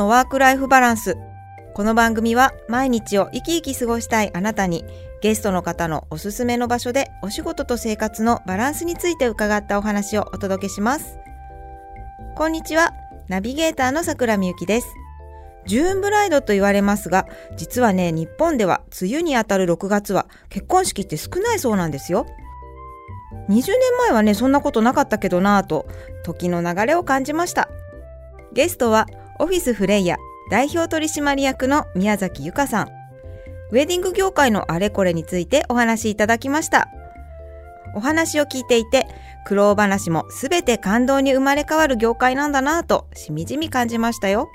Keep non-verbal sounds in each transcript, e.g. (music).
のワークライフバランス。この番組は毎日を生き生き過ごしたいあなたにゲストの方のおすすめの場所でお仕事と生活のバランスについて伺ったお話をお届けします。こんにちは。ナビゲーターの桜みゆきです。ジューンブライドと言われますが、実はね、日本では梅雨にあたる6月は結婚式って少ないそうなんですよ。20年前はね、そんなことなかったけどなぁと、時の流れを感じました。ゲストは、オフィスフレイヤ代表取締役の宮崎由香さん。ウェディング業界のあれこれについてお話しいただきました。お話を聞いていて、苦労話もすべて感動に生まれ変わる業界なんだなぁと、しみじみ感じましたよ。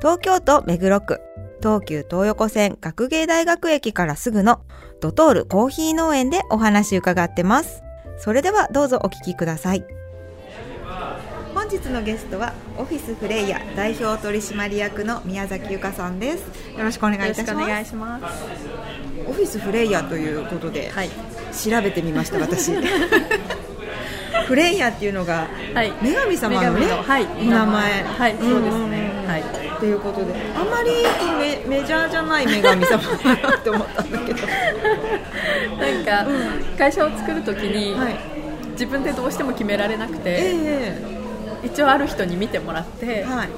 東京都目黒区、東急東横線学芸大学駅からすぐのドトールコーヒー農園でお話伺ってます。それではどうぞお聞きください。本日のゲストはオフィスフレイヤ代表取締役の宮崎由香さんです。よろしくお願いいたします。よろしくお願いします。オフィスフレイヤということで、はい。調べてみました私。(laughs) フレイヤっていうのがはい。女神様のね、はい。お名前。はい。そうですね。はい。ということであまりメメジャーじゃない女神様だなって思ったんだけど、(laughs) なんか、会社を作るときに、はい、自分でどうしても決められなくて、え一応ある人に見てもらってえ、はい、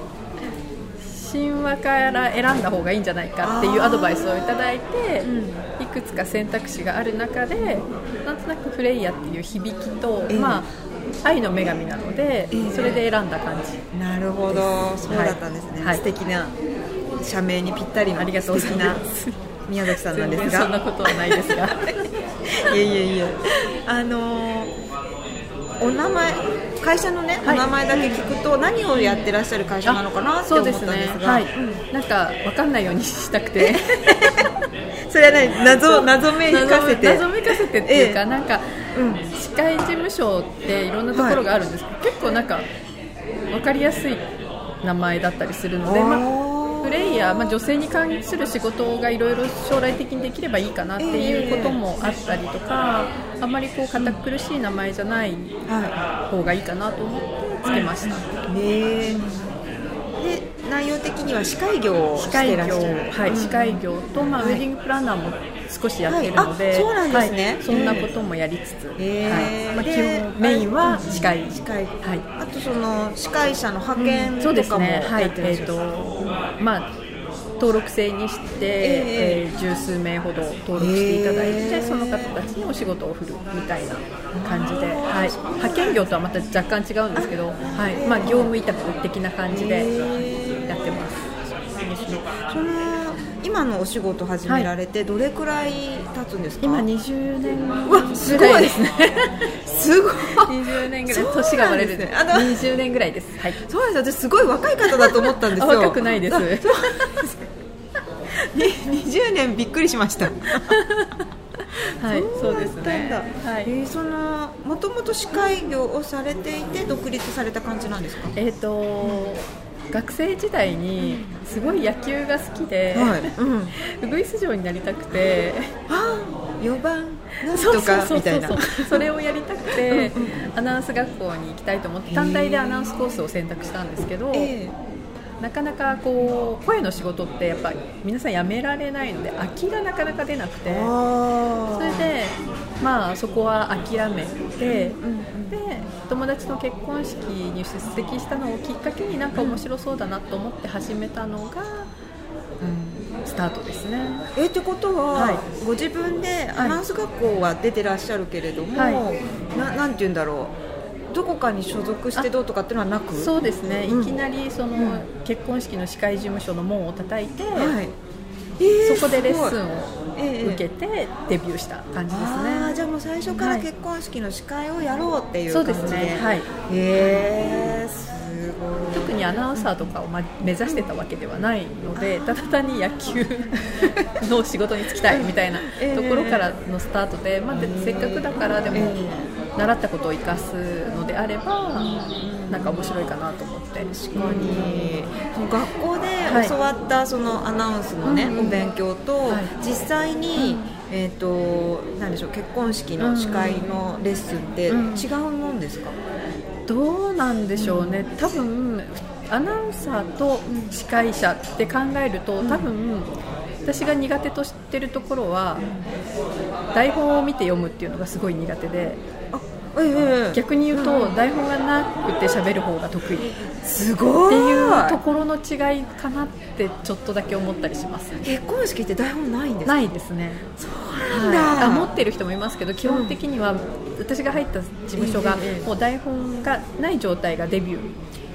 神話から選んだ方がいいんじゃないかっていうアドバイスをいただいて、うん。いくつか選択肢がある中で、なんとなくフレイヤっていう響きと、ええ。まあ愛の女神なので、ええ。それで選んだ感じ。なるほど。そうだったんですね、はい。素敵な社名にぴったりのありがとうございます。宮崎さんなんです全然そんながことはないですが。(laughs) いやいやいやあのーお名前会社のね、はい。お名前だけ聞くと何をやってらっしゃる会社なのかなってそう思ったんで (laughs) ですすがね。はい、なんか分かんないようにしたくて。(laughs) それはね謎謎めかせて。謎めかせてっていうか、えなんかうん。司会事務所っていろんなところがあるんです。けど、結構なんか分かりやすい名前だったりするので、まあ、プレイヤー、まあ、女性に関する仕事がいろいろ将来的にできればいいかなっていうこともあったりとか、あんまりこう堅苦しい名前じゃないは方がいいかなと思ってつけました。いねで内容的には司会業をし司会てらっしゃ業、るはい、司会業と、まあ、ウはい。ェディングプランナーも少しやってるので、はいあそうなんですね。はいそんなこともやりつつ、はい。まあ、基で本メインは司会、司会。はい。あとその司会者の派遣とかもやってらっしゃるえーとまあ、登録制にして、ええ。ー十数名ほど登録していただいて、へー。その方たちにお仕事を振るみたいな感じで、はい、派遣業とはまた若干違うんですけど、はい。まあ、業務委託的な感じでやってます。今のお仕事始められてどれくらい経つんですか、今20年うわすごいぐらいですね。すごい。20年ぐらい。年が割れる。ね。あの20年ぐらいです。はい。そうです私すごい若い方だと思ったんですあよ。若くないです。あそうに20年びっくりしました。はい。そうですだったんねだ。はい。えーそのもともと司会業をされていて独立された感じなんですか？えっ、と学生時代にすごい野球が好きで、はい、うん、ウグイス嬢になりたくてあ4番なんとかみたいな。それをやりたくてアナウンス学校に行きたいと思って短大でアナウンスコースを選択したんですけど、えなかなかこう声の仕事ってやっぱり皆さん辞められないので空きがなかなか出なくてそれでまあそこは諦めて、うんうんで友達の結婚式に出席したのをきっかけになんか面白そうだなと思って始めたのがスタートですね。えってことは、はい。ご自分でアナウンス学校は出てらっしゃるけれども、はい。ななんて言うんだろうどこかに所属してどうとかっていうのはなく？そうですね、うん。いきなりその、うん。結婚式の司会事務所の門を叩いて、はい。えーそこでレッスンをええ受けてデビューした感じですあね。ーじゃあもう最初からはい。結婚式の司会をやろうっていうそう感じで、ですね、はい、へえすごい。特にアナウンサーとかをま目指してたわけではないので、ただ単に野球の仕事に就きたいみたいな (laughs) ええところからのスタートで、まあ、でせっかくだからでもえ習ったことを生かすのであれば、なんか面白いかなと思って。確かに。その学校はい。で教わったそのアナウンスのね、うんうんお勉強と、はい。実際に、えっ、となんでしょう結婚式の司会のレッスンって違うん。うもんですか、どうなんでしょうね、多分アナウンサーと司会者って考えると多分私が苦手としてるところは台本を見て読むっていうのがすごい苦手で。ええ逆に言うと台本がなくて喋る方が得意。っすごい。ていうところの違いかなってちょっとだけ思ったりしますね。結婚式って台本ないんですか？ないですね。そうなんだ、はい、あ持ってる人もいますけど基本的には私が入った事務所がええもう台本がない状態がデビュー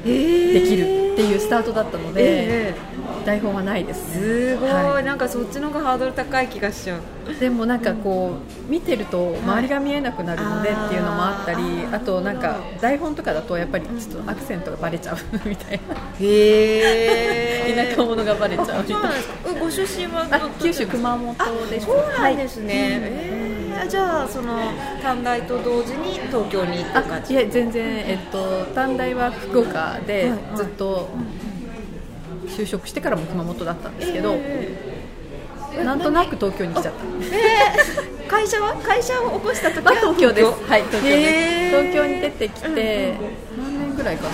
えできるっていうスタートだったので、え台本はないです。ねすごい、はい。なんかそっちの方がハードル高い気がしちゃう。でもなんかこう見てると周りが見えなくなるのでっていうのもあったりあとなんか台本とかだとやっぱりちょっとアクセントがバレちゃう。(laughs) みたいな。へ (laughs) 田舎者がバレちゃう。みたいなご出身はあ九州熊本です。そうなんですはい。ね、えーじゃあその短大と同時に東京に行った感あじいえ全然、えっと、短大は福岡ではいはい。ずっと就職してからも熊本だったんですけど、えなんとなく東京に来ちゃった。ー。会社は？会社を起こした時はは東京です。はい東京へです。ー。東京に出てきて、何年ぐらいかな。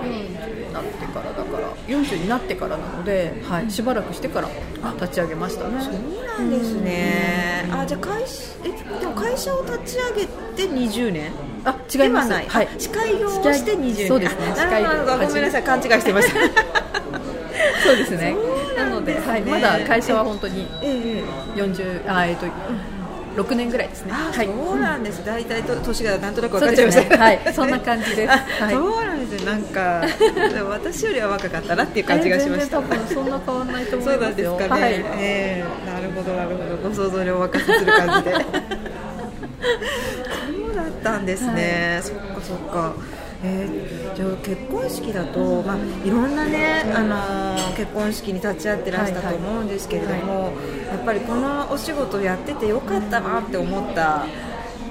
40になってからだから。40になってからなので、はい、しばらくしてから立ち上げましたね。そうなんですね、あじゃあ会社えでも会社を立ち上げて20年？あ違います。ではない、はい。あ司会業をして20年。そうですね。司会ごめんなさい。勘違いしてました。(laughs) そうですね。なので、はい、まだ会社は本当にええ40あえっと6年ぐらいですね。あ、はい。そうなんです。大体と年がなんとなく分かっちゃいました。はい。(laughs) そんな感じです。あはい。そうなんですね。なんか私よりは若かったなっていう感じがしました。多分そんな変わらないと思いうますよ。ですかね、はい。ええ。なるほどなるほど。ご想像にお任せする感じでったんですね、そっかそっか。えーじゃあ結婚式だと、まあ、いろんなね、あのー結婚式に立ち会ってらしたと思うんですけれども、やっぱりこのお仕事をやっててよかったなって思った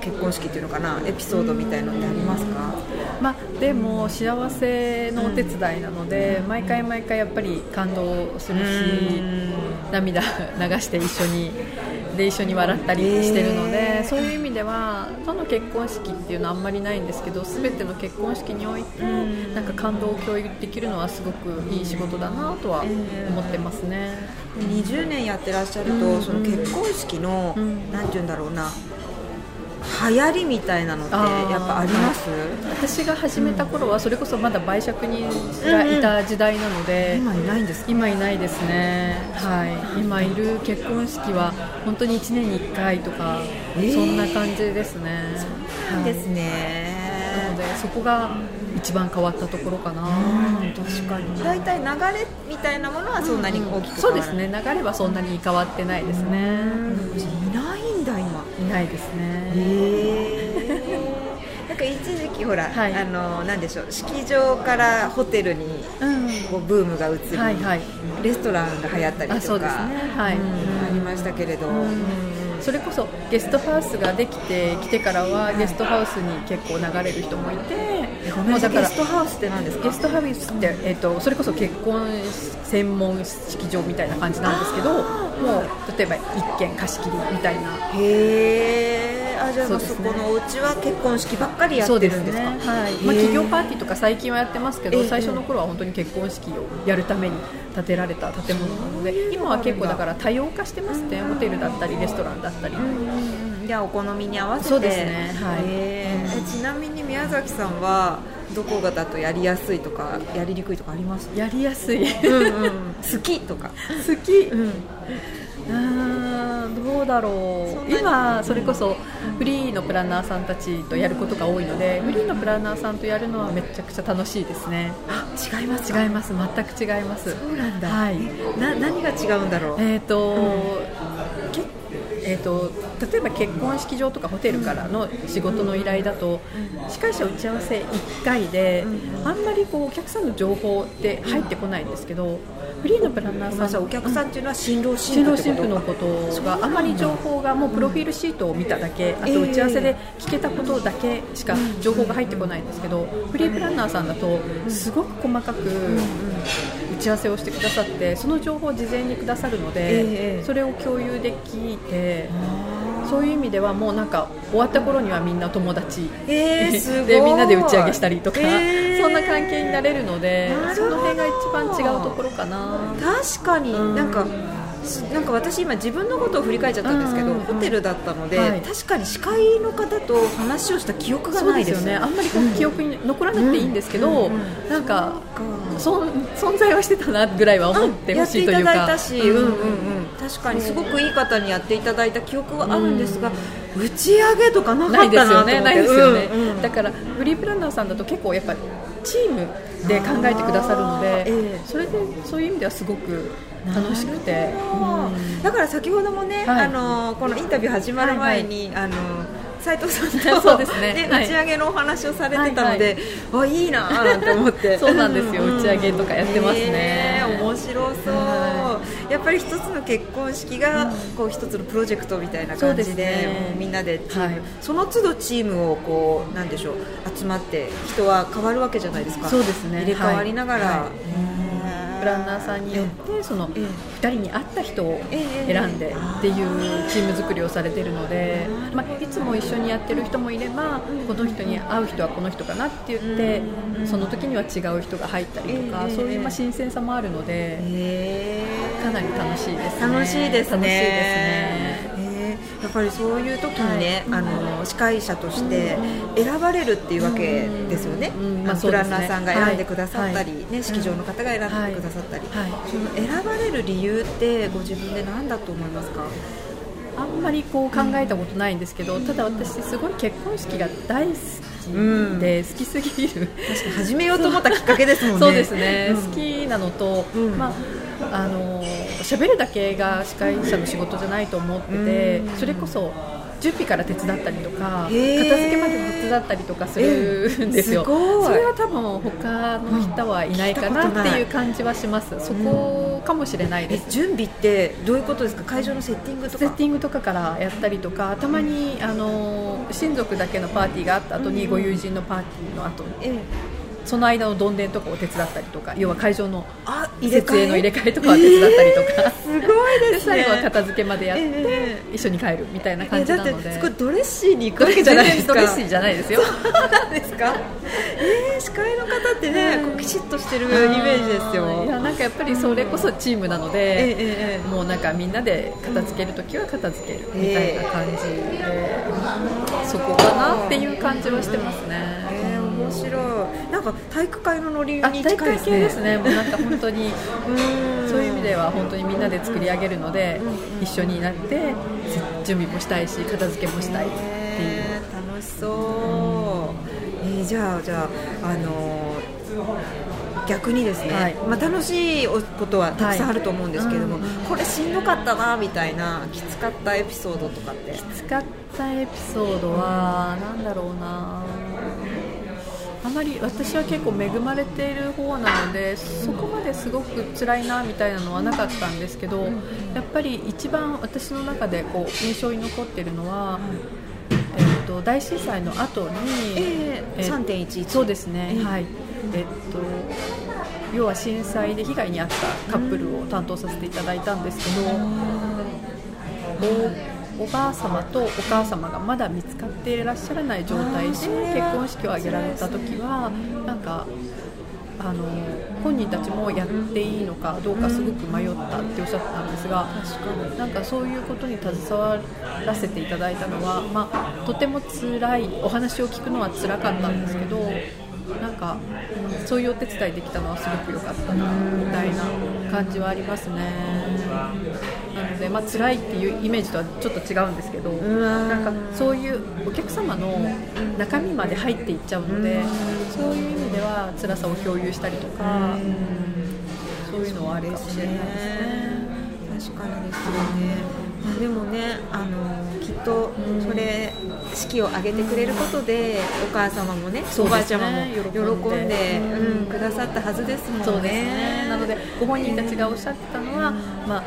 結婚式っていうのかなエピソードみたいのってありますか？まあ、でも幸せのお手伝いなので、毎回毎回やっぱり感動するし、涙流して一緒にで一緒に笑ったりしてるので、そういう意味ではどの結婚式っていうのはあんまりないんですけど全ての結婚式において、ん。なんか感動を共有できるのはすごくいい仕事だなとは思ってますね。20年やってらっしゃると、うん。その結婚式の、うん。なんて言うんだろうな流行りみたいなのってやっぱあります？私が始めた頃はそれこそまだ売借人がいた時代なので、今いないんですか？今いないですね、はい、今いる結婚式は本当に1年に1回とか、えー。そんな感じですね。なんですはい。ね、なのでそこが一番変わったところかな。うん確かに。大体流れみたいなものはそんなに大きく変わらない、そうですね。流れはそんなに変わってないですね。いないんだないですね。へなんか一時期ほら、はい。あのなんでしょう式場からホテルにうん。こうブームが移り、はいはい。レストランが流行ったりとかね。はい。うんありましたけれど、それこそゲストハウスができてきてからはゲストハウスに結構流れる人もいてもうだからゲストハウスって何ですか？ゲストハウスって、えっとそれこそ結婚専門式場みたいな感じなんですけどもう例えば一軒貸し切りみたいな。へえあじゃあそ,、このお家は結婚式ばっかりやってるんですか？ね。はい。まあ、企業パーティーとか最近はやってますけど、ええ。最初の頃は本当に結婚式をやるために建てられた建物なので今は結構だから多様化してますねホテルだったりレストランだったり、じゃあお好みに合わせて。そうですね。はい。へー。えちなみに宮崎さんはどこがだとやりやすいとかやりにくいとかあります？やりやすい。うんうん。好きとか。好き、うん。うーんどうだろう。今それこそフリーのプランナーさんたちとやることが多いのでフリーのプランナーさんとやるのはめちゃくちゃ楽しいですね。あ違います違います。全く違います。そうなんだ。はい。な何が違うんだろう？えーとけえー、と例えば結婚式場とかホテルからの仕事の依頼だと司会者打ち合わせ1回であんまりこうお客さんの情報って入ってこないんですけどフリーのプランナーさんお客さんっていうのは新郎新婦のこと？があまり情報がもうプロフィールシートを見ただけあと打ち合わせで聞けたことだけしか情報が入ってこないんですけどフリープランナーさんだとすごく細かく打ち合わせをしてくださってその情報を事前にくださるのええでそれを共有できてそういう意味ではもうなんか終わった頃にはみんな友達。えー、(laughs) でみんなで打ち上げしたりとか、えーそそんな関係になれるのでその辺が一番違うところかな。確かに、うん。なんかすなんか私今自分のことを振り返っちゃったんですけど、ホテルだったので、はい。確かに司会の方と話をした記憶がないですよね。あんまり記憶に残らなくていいんですけど、なんかかそん存在はしてたなぐらいは思ってほしいというか、やっていただいたし、うん。うんうん、確かにすごくいい方にやっていただいた記憶はあるんですが、打ち上げとかなかないですったなと思って。よね、ないですよね、だからフリープランナーさんだと結構やっぱチームで考えてくださるので、ええ。それでそういう意味ではすごく楽しくて、うん。だから先ほどもね、はい。あのこのインタビュー始まる前に、あの斉藤さんと (laughs) そうですね。はい。打ち上げのお話をされてたので、あいいなーなんて思って。そうなんですよ。う打ち上げとかやってますね。ねえ面白そう、はやっぱり一つの結婚式が、こう一つのプロジェクトみたいな感じですね。みんなでチーム、はい。その都度チームをこうなんでしょう集まって人は変わるわけじゃないですか。そうですね。入れ替わりながら、はいプランナーさんによってそのええ。2人に合った人をええ選んでっていうチーム作りをされているので、まあ、いつも一緒にやってる人もいればこの人に合う人はこの人かなって言ってその時には違う人が入ったりとかええそういうまあ新鮮さもあるのでかなり楽しいですね。楽しいですね。楽しいですね。へーやっぱりそういう時にね、あの司会者として選ばれるっていうわけですよね、うんまあプランナーさんが選んでくださったり、はいね、式場の方が選んでくださったり、はいその選ばれる理由ってご自分で何だと思いますかあんまりこう考えたことないんですけど、ただ私すごい結婚式が大好きで好きすぎる、確かに始めようと思ったきっかけですもんねそうですね、うん好きなのと、うんまああの喋るだけが司会者の仕事じゃないと思ってて、うん。それこそ準備から手伝ったりとか片付けまで手伝ったりとかするんですよ、それは多分他の人はいないかなっていう感じはします、そこかもしれないです。え準備ってどういうことですか？会場のセッティングとか？セッティングとかからやったりとかたまにあの親族だけのパーティーがあった後にご友人のパーティーの後ええその間のどんでんとかを手伝ったりとか要は会場のあ入れ替え設営の入れ替えとかを手伝ったりとか。(laughs) すごいですね。で最後は片付けまでやって、ええ一緒に帰るみたいな感えだってじなのでそこドレッシーに行くわけじゃないですか。ドレッシーじゃないですよ。なんですか？えー、司会の方ってね、こうきちっとしてるイメージですよ。いやなんかやっぱりそれこそチームなのええで、ええもうなんかみんなで片付けるときは片付けるみたいな感じで、そこかなっていう感じはしてますね。えー、面白い。なんか体育会のノリに近いですね。ですね、もうなんか本当に。うん。そういう意味では本当にみんなで作り上げるので、一緒になって準備もしたいし片付けもしたいっていう、えー楽しそう、えー、じゃあじゃああのー逆にですね、はい。まあ、楽しいことはたくさんあると思うんですけれども、はい。うんこれしんどかったなみたいなきつかったエピソードとかって？使ったエピソードはなんだろうなあまり私は結構恵まれている方なのでそこまですごく辛いなみたいなのはなかったんですけどやっぱり一番私の中でこう印象に残っているのは、えっと大震災の後に、えー、え3.11そうですね、ええはい。えっと要は震災で被害に遭ったカップルを担当させていただいたんですけど、おばあ様とお母様がまだ見つかっていらっしゃらない状態で結婚式を挙げられた時はなんかあの本人たちもやっていいのかどうかすごく迷ったっておっしゃってたんですがなんかそういうことに携わらせていただいたのは、まあ、とても辛いお話を聞くのは辛かったんですけどなんかうんそういうお手伝いできたのはすごく良かったなみたいな感じはありますね。なので、まあ辛いっていうイメージとはちょっと違うんですけど、なんかそういうお客様の中身まで入っていっちゃうので、そういう意味では辛さを共有したりとか、そういうのはあるかもしれないですね。確かにですよね。まあでもね、あのきっとそれ式を挙げてくれることでお母様もね、おばあちゃまも喜んで喜んでうん、くださったはずですもんね。ね。なのでご本人たちがおっしゃってたのは、まあ、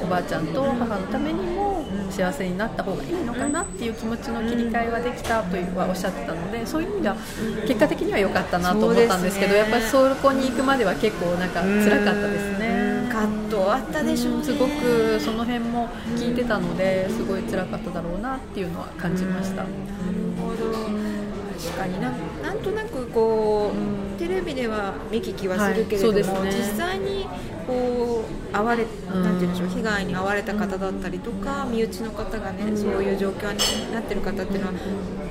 うん、おばあちゃんと母のためにも幸せになった方がいいのかなっていう気持ちの切り替えはできたというはおっしゃってたので、そういう意味では結果的には良かったなと思ったんですけど、ねやっぱりそこに行くまでは結構なんか辛かったですね。葛藤あったでしょうね。すごくその辺も聞いてたのですごい辛かっただろうなっていうのは感じました。なるほど確かにな。んなんとなくこレビでは見聞きはするけれども、はいね。実際にこう会われん。なんて言うんでしょう被害に遭われた方だったりとか、身内の方がね、そういう状況になってる方っていうのは、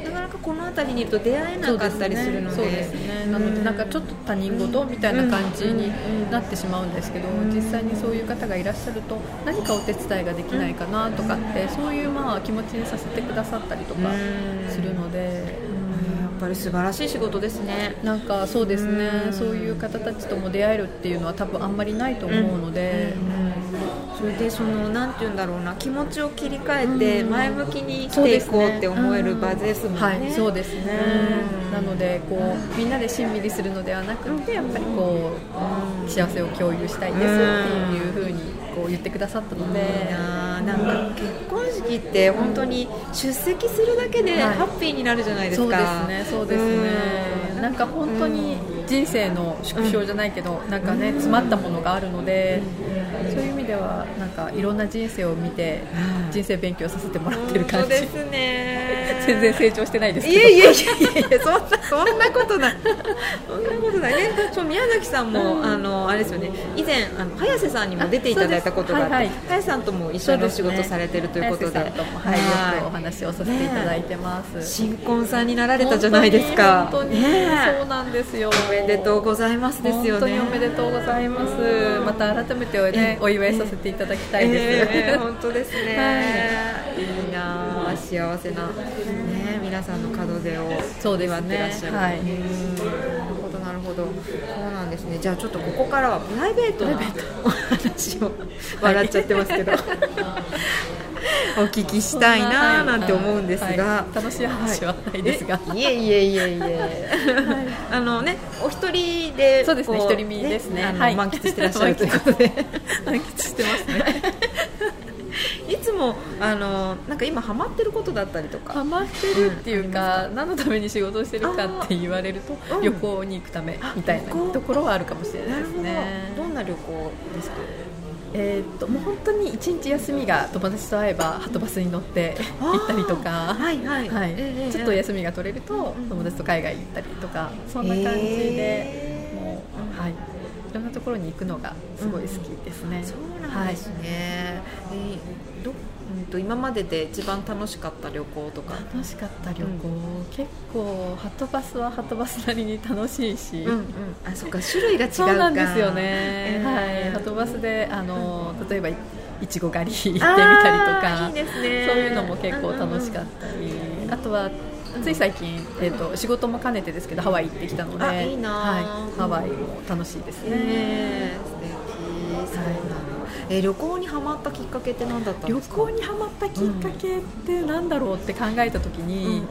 なかなかこの辺りにいると出会えなかったりするので。そうですね。なのでなんかちょっと他人事みたいな感じになってしまうんですけど実際にそういう方がいらっしゃると何かお手伝いができないかなとかってそういうまあ気持ちにさせてくださったりとかするので。ぱり素晴らしい仕事ですね。なんかそうですね。うん。そういう方たちとも出会えるっていうのは多分あんまりないと思うので、それでそのなんて言うんだろうな。気持ちを切り替えてうん。前向きに生きていこうって思える場ですもんね。はい、そうですね、うん。なのでこうみんなでしんみりするのではなくてやっぱりこう幸せを共有したいですっていうふうにこう言ってくださったので、いいなんか結婚式って本当に出席するだけではい。ハッピーになるじゃないですそうですか。ねそうですね。うん。なんか本当に人生の縮小じゃないけど、なんかね詰まったものがあるので、そういう意味ではなんかいろんな人生を見てうん人生勉強させてもらってる感じ。ですね。(laughs) 全然成長してないですけど。いやいやいやいやそんなそんなことない。そんなことない。ねそう宮崎さんも、あのあれですよね。以前あの早瀬さんにも出ていただいたことがあってはいはい。早瀬さんとも一緒にお仕事されてるということで。早瀬さんとも、はい、よくお話をさせていただいてます、新婚さんになられたじゃないですか。本当にねえ。そうなんですよ。おめでとうございますですよね。本当におめでとうございます。また改めてねお祝いさせていただきたいです、えー本当ですね、、はい。いなあ幸せな、ね、皆さんの門出をそうですね。祝ってらっしゃる、はい。うん。なるほどなるほど。そうなんですね。じゃあちょっとここからはプライベートなお話を笑っちゃってますけど、(laughs) お聞きしたいなあなんて思うんですが、はい。楽しい話はないですが、えい。えいえいえいえ、あのねお一人でそうですね。こ一人身ですね。満喫してらっしゃるということで。満喫。してますね。(laughs) いつもあのなんか今ハマってることだったりとか。ハマってるっていうか、何のために仕事をしてるかって言われると、うん。旅行に行くためみたいなところはあるかもしれなないですね。どんな旅行ですか？えーっともう本当に一日休みが友達と会えばはとバスに乗って行ったりとか。はいはい、はい。ええちょっと休みが取れると友達と海外行ったりとかそんな感じで、もう、はい、いろんなところに行くのがすごい好きですね。そうなんですね、えーどうんと今までで一番楽しかった旅行とか。はい楽しかった旅行、結構はとバスははとバスなりに楽しいし、うんうん。あそっか種類が違うか。そうなんですよね、えーはい、はとバスであの例えばいいちご狩り行ってみあたりとーかいいですね。そういうのも結構楽しかったり、あとはつい最近、えー、と仕事も兼ねてですけどハワイ行ってきたので。あいいなはい、ハワイも楽しいですね、えー、素敵。そうなの、えー旅行にハマったきっかけって何だったん旅ですか？行にハマったきっかけってなんだろうって考えた時に、うんうん。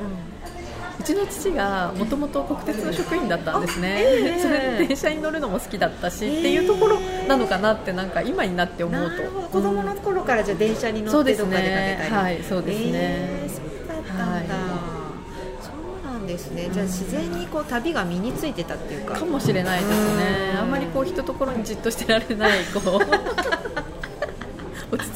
うちの父がもともと国鉄の職員だったんですね、あええ (laughs) それで電車に乗るのも好きだったし、っていうところなのかなってなんか今になって思うと。子供の頃からじゃあ電車に乗ってどっか出かけね。たり、はいそうですね、えーそうだったんだ、はい。そうなんですね。じゃあ自然にこう旅が身についてたっていうか。かもしれないですね。うん。あんまりこう一ところにじっとしてられないこう (laughs)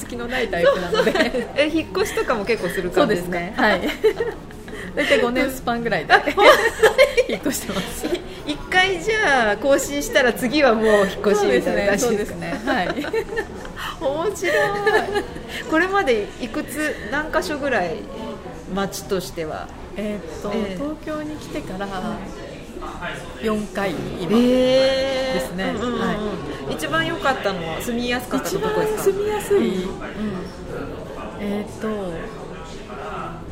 落ち着きのないタイプなのでえ引っ越しとかも結構する感じですね。はい。(laughs) 大体5年スパンぐらいで。(laughs) 引っ越してます。一回じゃあ更新したら次はもう引っ越しみたいな感じですか？ですね。はい。(laughs) 面白い。これまでいくつ？何箇所ぐらい？町としては。えーっと、ええ東京に来てから4回今、えですね。うんうんうんは一番良かったのは住みやすかったとこですか？住みやすい、えーっと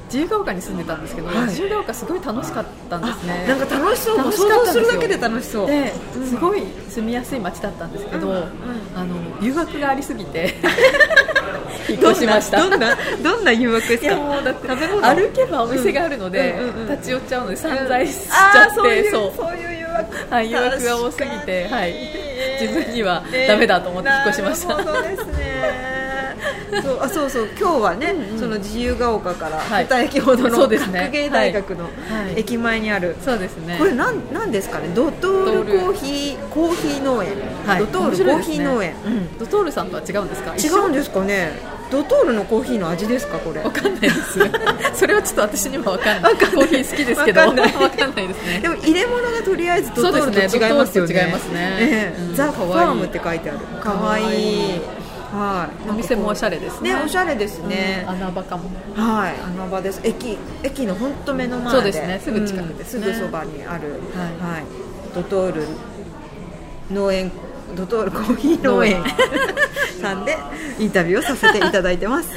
自由が丘に住んでたんですけど、はい。自由が丘すごい楽しかったんですね。なんか楽しそう。楽し想かったするだけで楽しそう。で、すごい住みやすい街だったんですけど、うんうん。あの誘惑がありすぎて (laughs) 引っ越しましたどんなどんな誘惑ですか？うだって食べ物？歩けばお店があるので、立ち寄っちゃうので散財しちあゃって、ーそういう誘惑。はい、誘惑が多すぎて、はい、自分にはダメだと思って引っ越しました。なるほどですね。そうあそうそう。今日はね、その自由が丘からはい。2駅ほどのそうですね。学芸大学のはい。駅前にある、そうですね。これなんなんですかね？ドトールコーヒーコーヒー農園、はい。ドトールコーヒー農園、うん。ドトールさんとは違うんですか？違うんですかね？ドトールのコーヒーの味ですかこれ？わかんないです。(laughs) それはちょっと私にもわかんない。コーヒー好きですけど。わかんない。わかんないですね。でも入れ物がとりあえずドトールと違いますよね。ドトールと違いますね。ええ。うん。ザ・ファームって書いてある。かわいい。いい。はい。お店もおしゃれですね。ねおしゃれですね、穴場かも。はい。穴場です。駅駅の本当目の前で。そうですね。すぐ近くうんですね。すぐそばにある。ははい、ドトール農園ドトールコーヒー農園 (laughs) さんでインタビューをさせていただいてます。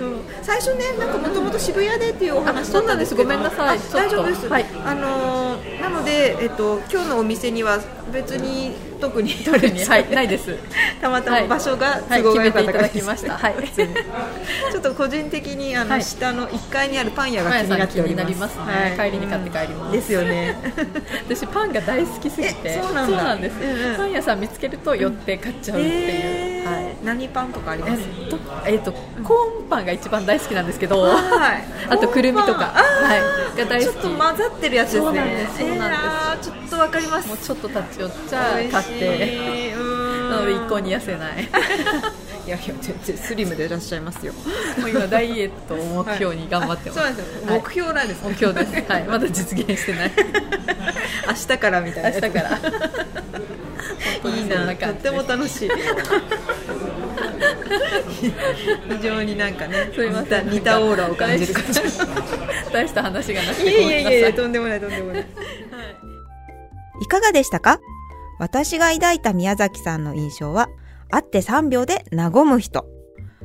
う。ん最初ねなんかもともと渋谷でっていうお話だったんですけど。あそうなんです。ごめんなさい。大丈夫です、はい。あのーなので、えっと、今日のお店には別に特に特にはいないです。たまたま場所がはい都合が良か決めていただったからですきました。はいちょっと個人的にあの、はい。下の1階にあるパン屋が気になんっております。ね帰りに買って帰ります。ですよね。(laughs) 私パンが大好きすぎて。えそうなんだ。です、うんうん。パン屋さん見つけると寄って買っちゃうっていう、えーはい。何パンとかありえます？えっとコーンパンが一番大好きなんですけど、はい。(laughs) あとくるみとか、はい、が大ち好き。ょっと混ざってるやつですね。そうなんです。えーちょっとわかります。もうちょっと立ち寄っちゃ買って。うん。(laughs) なので一向に痩せない。(laughs) いやいや全然スリムでいらっしゃいますよ。もう今ダイエットを目標に頑張ってます、そうなんですよ。はい。目標なんです。目標です、はい、まだ実現してない。明日からみたいな。明日から。いいな、とっても楽しい。非常になんかね、すいません似た似たオーラを感じる感じ。大した話がなくいていやいやいや、とんでもないとんでもない。いかがでしたか？私が抱いた宮崎さんの印象は、会って3秒で和む人。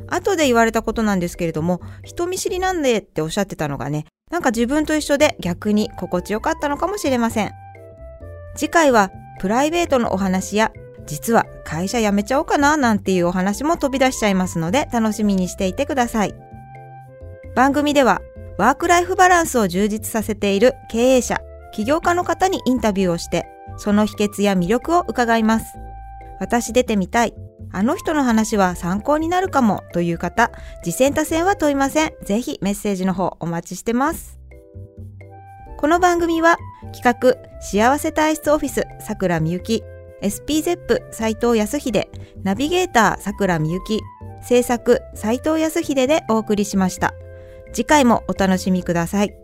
後で言われたことなんですけれども、人見知りなんでっておっしゃってたのがね、なんか自分と一緒で逆に心地よかったのかもしれません。次回はプライベートのお話や、実は会社辞めちゃおうかななんていうお話も飛び出しちゃいますので楽しみにしていてください。番組ではワークライフバランスを充実させている経営者、起業家の方にインタビューをして、その秘訣や魅力を伺います。私出てみたい。あの人の話は参考になるかもという方、次戦多戦は問いません。ぜひメッセージの方お待ちしてます。この番組は企画幸せ体質オフィスさくらみゆき SPZEP 斉藤康秀ナビゲーターさくらみゆき制作斉藤康秀でお送りしました。次回もお楽しみください。